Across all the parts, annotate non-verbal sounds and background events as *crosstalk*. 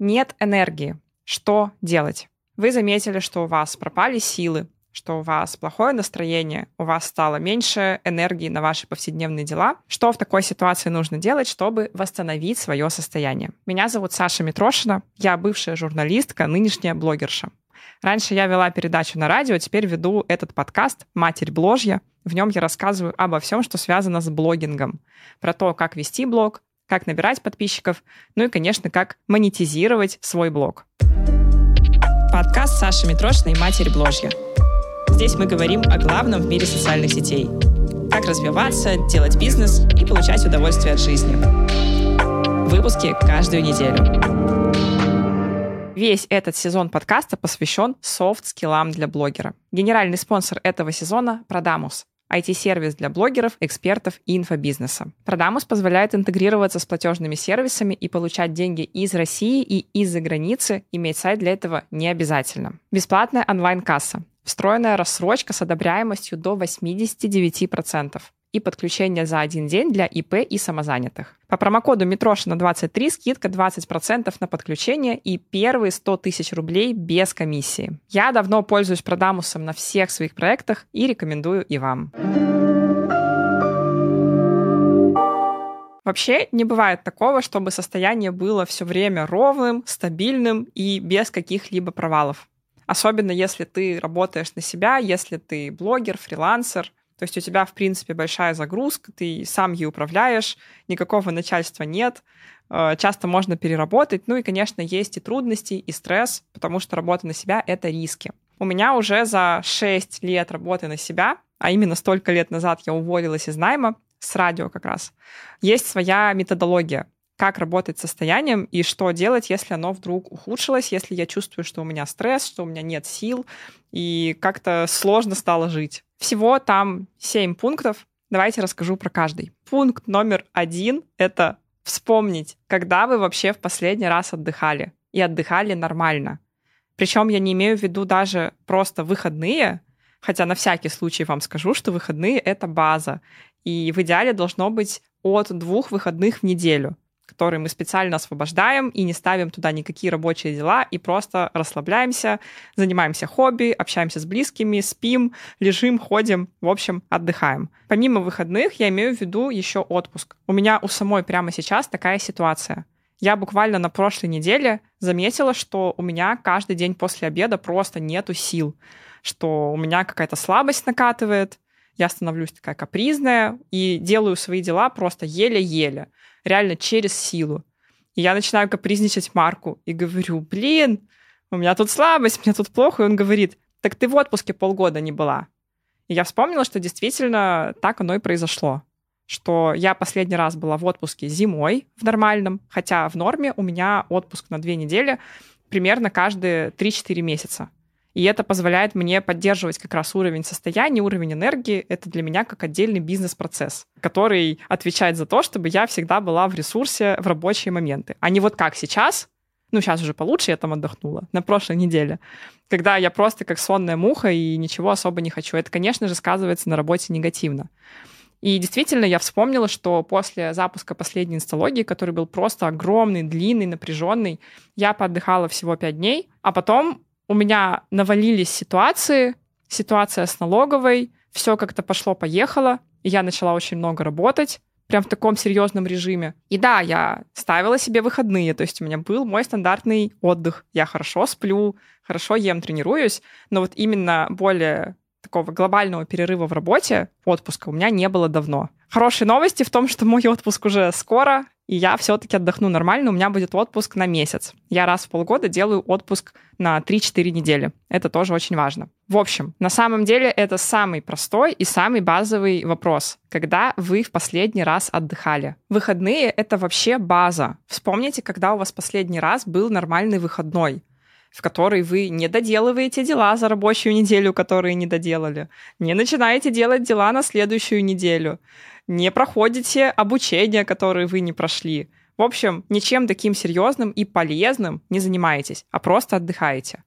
Нет энергии. Что делать? Вы заметили, что у вас пропали силы, что у вас плохое настроение, у вас стало меньше энергии на ваши повседневные дела. Что в такой ситуации нужно делать, чтобы восстановить свое состояние? Меня зовут Саша Митрошина, я бывшая журналистка, нынешняя блогерша. Раньше я вела передачу на радио, теперь веду этот подкаст «Матерь бложья». В нем я рассказываю обо всем, что связано с блогингом. Про то, как вести блог, как набирать подписчиков, ну и, конечно, как монетизировать свой блог. Подкаст Саши Митрошиной «Матерь бложья». Здесь мы говорим о главном в мире социальных сетей. Как развиваться, делать бизнес и получать удовольствие от жизни. Выпуски каждую неделю. Весь этот сезон подкаста посвящен софт-скиллам для блогера. Генеральный спонсор этого сезона – Продамус. IT-сервис для блогеров, экспертов и инфобизнеса. Продамус позволяет интегрироваться с платежными сервисами и получать деньги из России и из-за границы. Иметь сайт для этого не обязательно. Бесплатная онлайн-касса. Встроенная рассрочка с одобряемостью до 89% и подключение за один день для ИП и самозанятых. По промокоду Митрошина 23 скидка 20% на подключение и первые 100 тысяч рублей без комиссии. Я давно пользуюсь Продамусом на всех своих проектах и рекомендую и вам. Вообще не бывает такого, чтобы состояние было все время ровным, стабильным и без каких-либо провалов. Особенно если ты работаешь на себя, если ты блогер, фрилансер, то есть у тебя, в принципе, большая загрузка, ты сам ей управляешь, никакого начальства нет, э, часто можно переработать. Ну и, конечно, есть и трудности, и стресс, потому что работа на себя — это риски. У меня уже за 6 лет работы на себя, а именно столько лет назад я уволилась из найма, с радио как раз, есть своя методология, как работать с состоянием и что делать, если оно вдруг ухудшилось, если я чувствую, что у меня стресс, что у меня нет сил, и как-то сложно стало жить. Всего там 7 пунктов. Давайте расскажу про каждый. Пункт номер один — это вспомнить, когда вы вообще в последний раз отдыхали. И отдыхали нормально. Причем я не имею в виду даже просто выходные, хотя на всякий случай вам скажу, что выходные — это база. И в идеале должно быть от двух выходных в неделю который мы специально освобождаем и не ставим туда никакие рабочие дела, и просто расслабляемся, занимаемся хобби, общаемся с близкими, спим, лежим, ходим, в общем, отдыхаем. Помимо выходных я имею в виду еще отпуск. У меня у самой прямо сейчас такая ситуация. Я буквально на прошлой неделе заметила, что у меня каждый день после обеда просто нету сил, что у меня какая-то слабость накатывает, я становлюсь такая капризная и делаю свои дела просто еле-еле реально через силу. И я начинаю капризничать Марку и говорю, блин, у меня тут слабость, мне тут плохо. И он говорит, так ты в отпуске полгода не была. И я вспомнила, что действительно так оно и произошло. Что я последний раз была в отпуске зимой в нормальном, хотя в норме у меня отпуск на две недели примерно каждые 3-4 месяца. И это позволяет мне поддерживать как раз уровень состояния, уровень энергии. Это для меня как отдельный бизнес-процесс, который отвечает за то, чтобы я всегда была в ресурсе в рабочие моменты. А не вот как сейчас, ну, сейчас уже получше, я там отдохнула, на прошлой неделе, когда я просто как сонная муха и ничего особо не хочу. Это, конечно же, сказывается на работе негативно. И действительно, я вспомнила, что после запуска последней инсталогии, который был просто огромный, длинный, напряженный, я поотдыхала всего пять дней, а потом у меня навалились ситуации, ситуация с налоговой, все как-то пошло-поехало, и я начала очень много работать, прям в таком серьезном режиме. И да, я ставила себе выходные, то есть у меня был мой стандартный отдых. Я хорошо сплю, хорошо ем, тренируюсь, но вот именно более такого глобального перерыва в работе, отпуска у меня не было давно. Хорошие новости в том, что мой отпуск уже скоро, и я все-таки отдохну нормально, у меня будет отпуск на месяц. Я раз в полгода делаю отпуск на 3-4 недели. Это тоже очень важно. В общем, на самом деле это самый простой и самый базовый вопрос. Когда вы в последний раз отдыхали? Выходные — это вообще база. Вспомните, когда у вас последний раз был нормальный выходной в который вы не доделываете дела за рабочую неделю, которые не доделали, не начинаете делать дела на следующую неделю, не проходите обучение, которое вы не прошли. В общем, ничем таким серьезным и полезным не занимаетесь, а просто отдыхаете.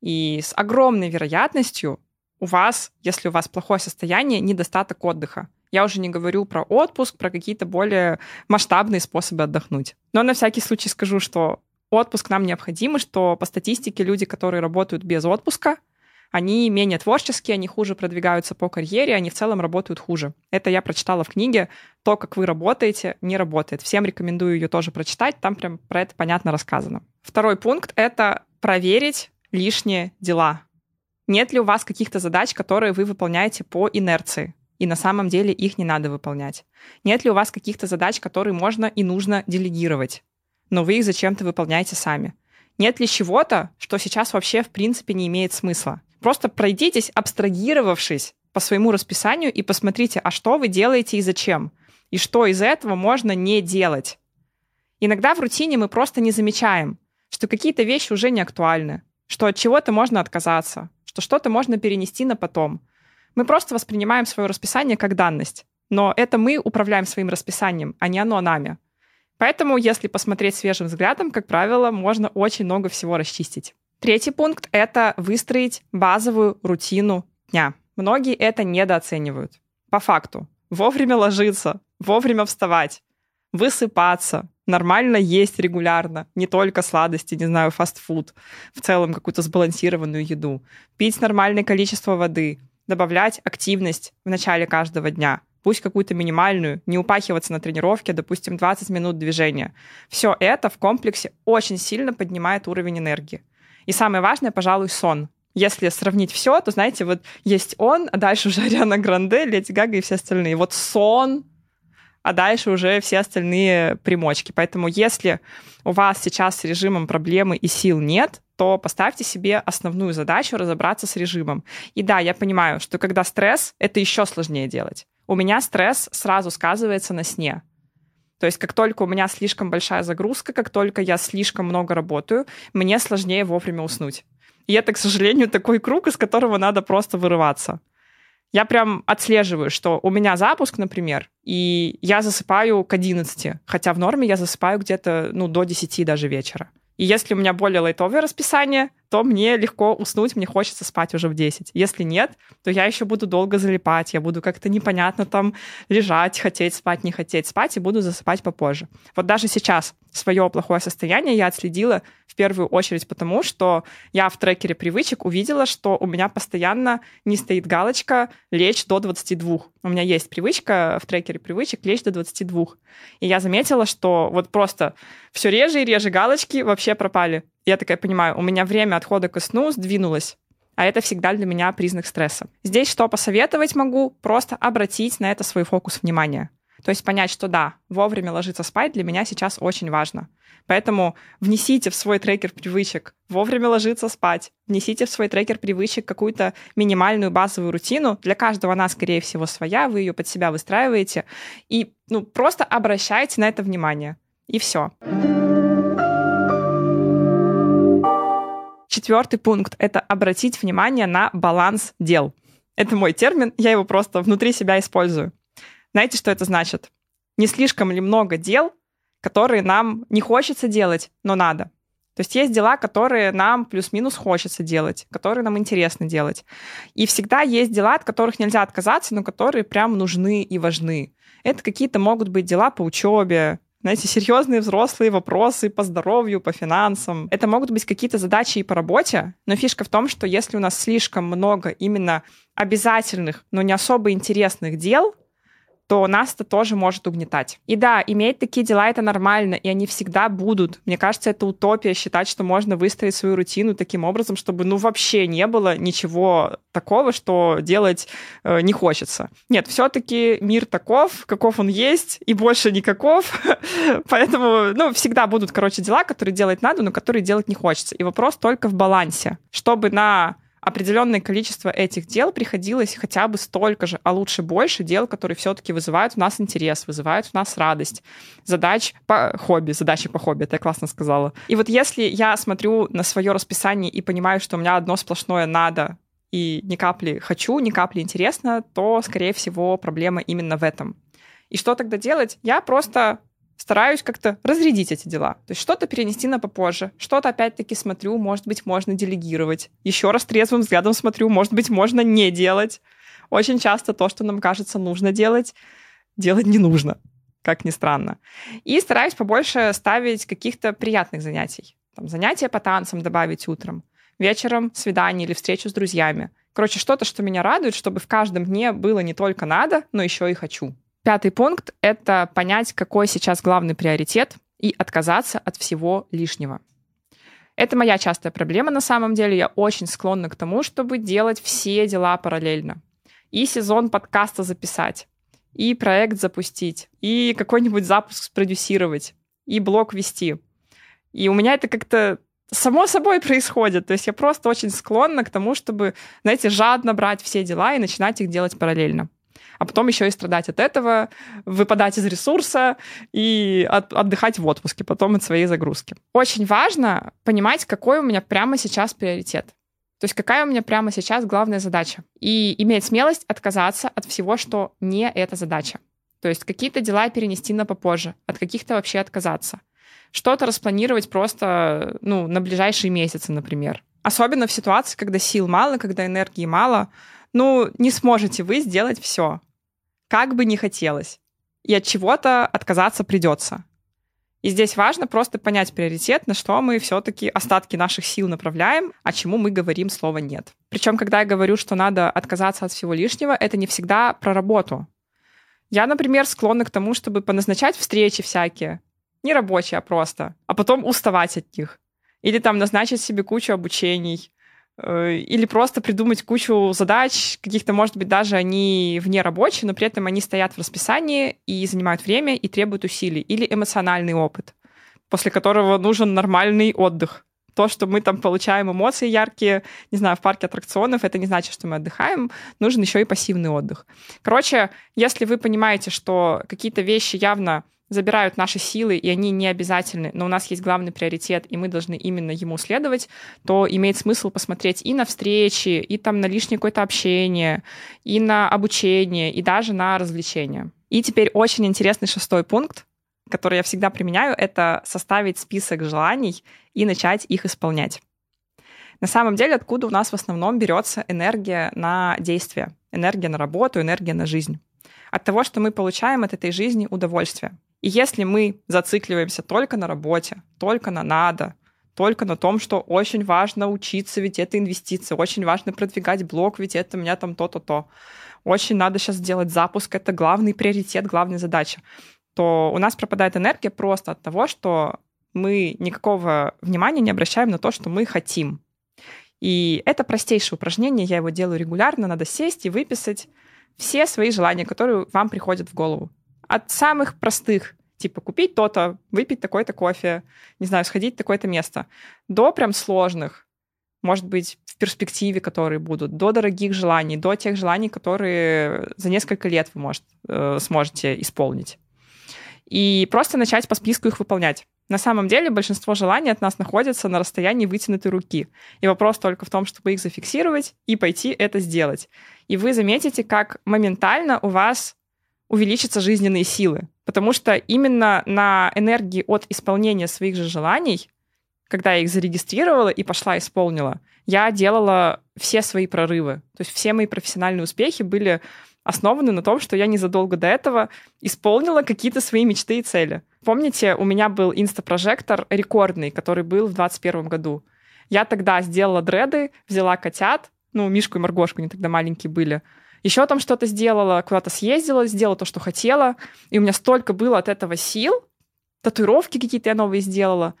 И с огромной вероятностью у вас, если у вас плохое состояние, недостаток отдыха. Я уже не говорю про отпуск, про какие-то более масштабные способы отдохнуть. Но на всякий случай скажу, что отпуск нам необходим, и что по статистике люди, которые работают без отпуска, они менее творческие, они хуже продвигаются по карьере, они в целом работают хуже. Это я прочитала в книге. То, как вы работаете, не работает. Всем рекомендую ее тоже прочитать, там прям про это понятно рассказано. Второй пункт — это проверить лишние дела. Нет ли у вас каких-то задач, которые вы выполняете по инерции? и на самом деле их не надо выполнять? Нет ли у вас каких-то задач, которые можно и нужно делегировать, но вы их зачем-то выполняете сами? Нет ли чего-то, что сейчас вообще в принципе не имеет смысла? Просто пройдитесь, абстрагировавшись по своему расписанию и посмотрите, а что вы делаете и зачем, и что из этого можно не делать. Иногда в рутине мы просто не замечаем, что какие-то вещи уже не актуальны, что от чего-то можно отказаться, что что-то можно перенести на потом, мы просто воспринимаем свое расписание как данность. Но это мы управляем своим расписанием, а не оно нами. Поэтому, если посмотреть свежим взглядом, как правило, можно очень много всего расчистить. Третий пункт — это выстроить базовую рутину дня. Многие это недооценивают. По факту. Вовремя ложиться, вовремя вставать, высыпаться, нормально есть регулярно, не только сладости, не знаю, фастфуд, в целом какую-то сбалансированную еду, пить нормальное количество воды, добавлять активность в начале каждого дня, пусть какую-то минимальную, не упахиваться на тренировке, допустим, 20 минут движения. Все это в комплексе очень сильно поднимает уровень энергии. И самое важное, пожалуй, сон. Если сравнить все, то, знаете, вот есть он, а дальше уже *laughs* Ариана Гранде, Леди Гага и все остальные. Вот сон, а дальше уже все остальные примочки. Поэтому если у вас сейчас с режимом проблемы и сил нет, то поставьте себе основную задачу разобраться с режимом. И да, я понимаю, что когда стресс, это еще сложнее делать. У меня стресс сразу сказывается на сне. То есть как только у меня слишком большая загрузка, как только я слишком много работаю, мне сложнее вовремя уснуть. И это, к сожалению, такой круг, из которого надо просто вырываться. Я прям отслеживаю, что у меня запуск, например, и я засыпаю к 11, хотя в норме я засыпаю где-то ну, до 10 даже вечера. И если у меня более лайтовое расписание, то мне легко уснуть, мне хочется спать уже в 10. Если нет, то я еще буду долго залипать, я буду как-то непонятно там лежать, хотеть спать, не хотеть спать, и буду засыпать попозже. Вот даже сейчас свое плохое состояние я отследила в первую очередь потому, что я в трекере привычек увидела, что у меня постоянно не стоит галочка «лечь до 22». У меня есть привычка в трекере привычек «лечь до 22». И я заметила, что вот просто все реже и реже галочки вообще пропали. Я такая понимаю, у меня время отхода ко сну сдвинулось, а это всегда для меня признак стресса. Здесь что посоветовать могу? Просто обратить на это свой фокус внимания. То есть понять, что да, вовремя ложиться спать для меня сейчас очень важно. Поэтому внесите в свой трекер привычек вовремя ложиться спать, внесите в свой трекер привычек какую-то минимальную базовую рутину. Для каждого она, скорее всего, своя, вы ее под себя выстраиваете. И ну, просто обращайте на это внимание. И все. Четвертый пункт — это обратить внимание на баланс дел. Это мой термин, я его просто внутри себя использую. Знаете, что это значит? Не слишком ли много дел, которые нам не хочется делать, но надо? То есть есть дела, которые нам плюс-минус хочется делать, которые нам интересно делать. И всегда есть дела, от которых нельзя отказаться, но которые прям нужны и важны. Это какие-то могут быть дела по учебе, знаете, серьезные взрослые вопросы по здоровью, по финансам. Это могут быть какие-то задачи и по работе, но фишка в том, что если у нас слишком много именно обязательных, но не особо интересных дел, то нас это тоже может угнетать. И да, иметь такие дела — это нормально, и они всегда будут. Мне кажется, это утопия считать, что можно выстроить свою рутину таким образом, чтобы ну вообще не было ничего такого, что делать э, не хочется. Нет, все-таки мир таков, каков он есть, и больше никаков. *laughs* Поэтому, ну, всегда будут, короче, дела, которые делать надо, но которые делать не хочется. И вопрос только в балансе. Чтобы на определенное количество этих дел приходилось хотя бы столько же, а лучше больше дел, которые все-таки вызывают у нас интерес, вызывают у нас радость, задач по хобби, задачи по хобби, это я классно сказала. И вот если я смотрю на свое расписание и понимаю, что у меня одно сплошное надо, и ни капли хочу, ни капли интересно, то, скорее всего, проблема именно в этом. И что тогда делать? Я просто стараюсь как-то разрядить эти дела. То есть что-то перенести на попозже, что-то опять-таки смотрю, может быть, можно делегировать. Еще раз трезвым взглядом смотрю, может быть, можно не делать. Очень часто то, что нам кажется нужно делать, делать не нужно, как ни странно. И стараюсь побольше ставить каких-то приятных занятий. там, занятия по танцам добавить утром, вечером свидание или встречу с друзьями. Короче, что-то, что меня радует, чтобы в каждом дне было не только надо, но еще и хочу. Пятый пункт — это понять, какой сейчас главный приоритет и отказаться от всего лишнего. Это моя частая проблема на самом деле. Я очень склонна к тому, чтобы делать все дела параллельно. И сезон подкаста записать, и проект запустить, и какой-нибудь запуск спродюсировать, и блог вести. И у меня это как-то само собой происходит. То есть я просто очень склонна к тому, чтобы, знаете, жадно брать все дела и начинать их делать параллельно. А потом еще и страдать от этого, выпадать из ресурса и от, отдыхать в отпуске потом от своей загрузки. Очень важно понимать, какой у меня прямо сейчас приоритет. То есть какая у меня прямо сейчас главная задача. И иметь смелость отказаться от всего, что не эта задача. То есть какие-то дела перенести на попозже, от каких-то вообще отказаться что-то распланировать просто ну, на ближайшие месяцы, например. Особенно в ситуации, когда сил мало, когда энергии мало, ну, не сможете вы сделать все, как бы не хотелось. И от чего-то отказаться придется. И здесь важно просто понять приоритет, на что мы все-таки остатки наших сил направляем, а чему мы говорим слово «нет». Причем, когда я говорю, что надо отказаться от всего лишнего, это не всегда про работу. Я, например, склонна к тому, чтобы поназначать встречи всякие, не рабочие, а просто, а потом уставать от них. Или там назначить себе кучу обучений, или просто придумать кучу задач, каких-то, может быть, даже они вне рабочие, но при этом они стоят в расписании и занимают время и требуют усилий. Или эмоциональный опыт, после которого нужен нормальный отдых. То, что мы там получаем эмоции яркие, не знаю, в парке аттракционов, это не значит, что мы отдыхаем, нужен еще и пассивный отдых. Короче, если вы понимаете, что какие-то вещи явно забирают наши силы, и они не обязательны, но у нас есть главный приоритет, и мы должны именно ему следовать, то имеет смысл посмотреть и на встречи, и там на лишнее какое-то общение, и на обучение, и даже на развлечения. И теперь очень интересный шестой пункт, который я всегда применяю, это составить список желаний и начать их исполнять. На самом деле, откуда у нас в основном берется энергия на действие, энергия на работу, энергия на жизнь? От того, что мы получаем от этой жизни удовольствие. И если мы зацикливаемся только на работе, только на надо, только на том, что очень важно учиться, ведь это инвестиции, очень важно продвигать блог, ведь это у меня там то-то, то. Очень надо сейчас сделать запуск, это главный приоритет, главная задача, то у нас пропадает энергия просто от того, что мы никакого внимания не обращаем на то, что мы хотим. И это простейшее упражнение, я его делаю регулярно, надо сесть и выписать все свои желания, которые вам приходят в голову. От самых простых, типа купить то-то, выпить такой-то кофе, не знаю, сходить в такое-то место, до прям сложных, может быть, в перспективе, которые будут, до дорогих желаний, до тех желаний, которые за несколько лет вы может, э, сможете исполнить. И просто начать по списку их выполнять. На самом деле большинство желаний от нас находится на расстоянии вытянутой руки. И вопрос только в том, чтобы их зафиксировать и пойти это сделать. И вы заметите, как моментально у вас увеличатся жизненные силы. Потому что именно на энергии от исполнения своих же желаний, когда я их зарегистрировала и пошла исполнила, я делала все свои прорывы. То есть все мои профессиональные успехи были основаны на том, что я незадолго до этого исполнила какие-то свои мечты и цели. Помните, у меня был инстапрожектор рекордный, который был в 2021 году. Я тогда сделала дреды, взяла котят, ну, Мишку и Маргошку, они тогда маленькие были, еще там что-то сделала, куда-то съездила, сделала то, что хотела. И у меня столько было от этого сил, татуировки какие-то я новые сделала,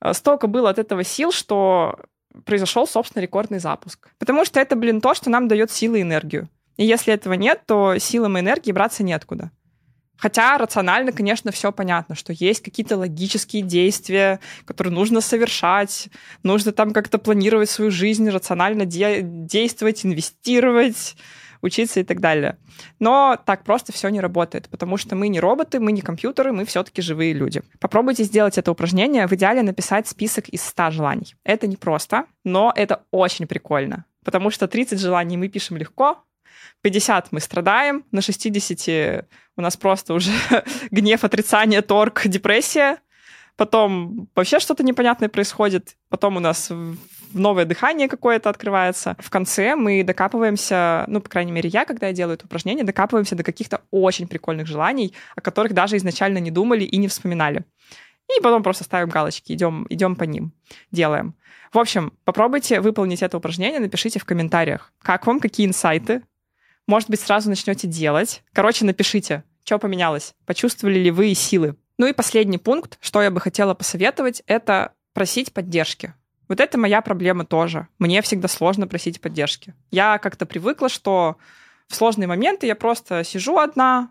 э, столько было от этого сил, что произошел, собственно, рекордный запуск. Потому что это, блин, то, что нам дает силы и энергию. И если этого нет, то силам и энергии браться неоткуда. Хотя рационально, конечно, все понятно, что есть какие-то логические действия, которые нужно совершать, нужно там как-то планировать свою жизнь, рационально де- действовать, инвестировать, учиться и так далее. Но так просто все не работает, потому что мы не роботы, мы не компьютеры, мы все-таки живые люди. Попробуйте сделать это упражнение. В идеале написать список из 100 желаний. Это не просто, но это очень прикольно, потому что 30 желаний мы пишем легко, 50 мы страдаем, на 60 у нас просто уже *laughs* гнев, отрицание, торг, депрессия. Потом вообще что-то непонятное происходит. Потом у нас новое дыхание какое-то открывается. В конце мы докапываемся, ну, по крайней мере, я, когда я делаю это упражнение, докапываемся до каких-то очень прикольных желаний, о которых даже изначально не думали и не вспоминали. И потом просто ставим галочки, идем, идем по ним, делаем. В общем, попробуйте выполнить это упражнение, напишите в комментариях, как вам, какие инсайты. Может быть, сразу начнете делать. Короче, напишите, что поменялось, почувствовали ли вы силы. Ну и последний пункт, что я бы хотела посоветовать, это просить поддержки. Вот это моя проблема тоже. Мне всегда сложно просить поддержки. Я как-то привыкла, что в сложные моменты я просто сижу одна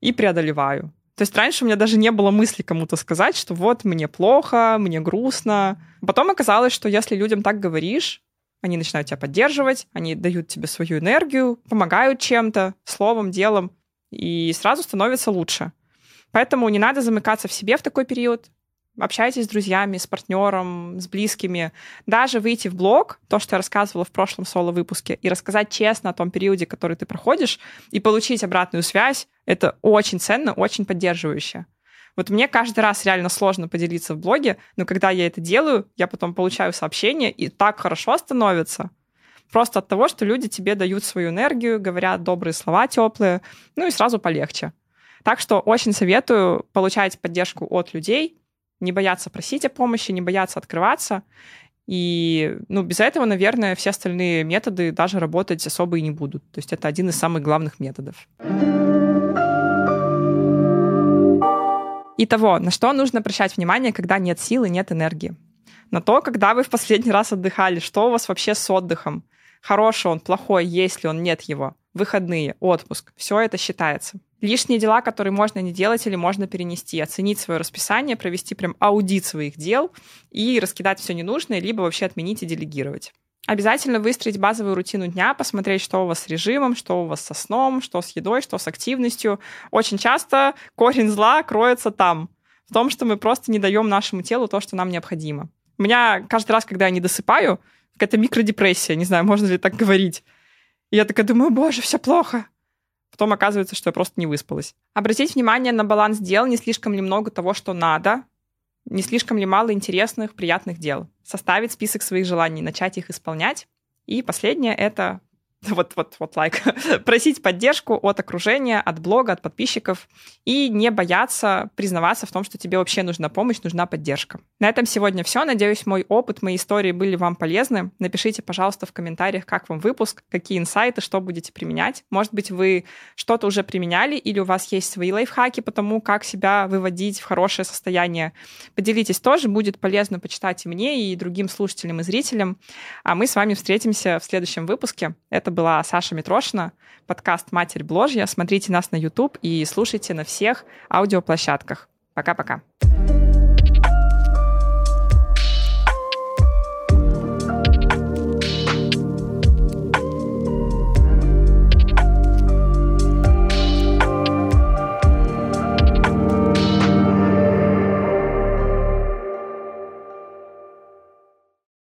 и преодолеваю. То есть раньше у меня даже не было мысли кому-то сказать, что вот мне плохо, мне грустно. Потом оказалось, что если людям так говоришь, они начинают тебя поддерживать, они дают тебе свою энергию, помогают чем-то, словом, делом, и сразу становится лучше. Поэтому не надо замыкаться в себе в такой период общайтесь с друзьями, с партнером, с близкими. Даже выйти в блог, то, что я рассказывала в прошлом соло-выпуске, и рассказать честно о том периоде, который ты проходишь, и получить обратную связь, это очень ценно, очень поддерживающе. Вот мне каждый раз реально сложно поделиться в блоге, но когда я это делаю, я потом получаю сообщение, и так хорошо становится. Просто от того, что люди тебе дают свою энергию, говорят добрые слова теплые, ну и сразу полегче. Так что очень советую получать поддержку от людей, не бояться просить о помощи, не бояться открываться. И ну, без этого, наверное, все остальные методы даже работать особо и не будут. То есть это один из самых главных методов. Итого, на что нужно обращать внимание, когда нет силы, нет энергии? На то, когда вы в последний раз отдыхали, что у вас вообще с отдыхом? Хороший он, плохой, есть ли он, нет его. Выходные, отпуск, все это считается лишние дела, которые можно не делать или можно перенести, оценить свое расписание, провести прям аудит своих дел и раскидать все ненужное, либо вообще отменить и делегировать. Обязательно выстроить базовую рутину дня, посмотреть, что у вас с режимом, что у вас со сном, что с едой, что с активностью. Очень часто корень зла кроется там, в том, что мы просто не даем нашему телу то, что нам необходимо. У меня каждый раз, когда я не досыпаю, какая-то микродепрессия, не знаю, можно ли так говорить. И я такая думаю, боже, все плохо. Потом оказывается, что я просто не выспалась. Обратить внимание на баланс дел, не слишком ли много того, что надо, не слишком ли мало интересных, приятных дел. Составить список своих желаний, начать их исполнять. И последнее — это *laughs* вот, вот, вот лайк, *laughs* просить поддержку от окружения, от блога, от подписчиков и не бояться признаваться в том, что тебе вообще нужна помощь, нужна поддержка. На этом сегодня все. Надеюсь, мой опыт, мои истории были вам полезны. Напишите, пожалуйста, в комментариях, как вам выпуск, какие инсайты, что будете применять. Может быть, вы что-то уже применяли или у вас есть свои лайфхаки по тому, как себя выводить в хорошее состояние. Поделитесь тоже, будет полезно почитать и мне, и другим слушателям и зрителям. А мы с вами встретимся в следующем выпуске. Это была Саша Митрошина, подкаст «Матерь Бложья». Смотрите нас на YouTube и слушайте на всех аудиоплощадках. Пока-пока. thank you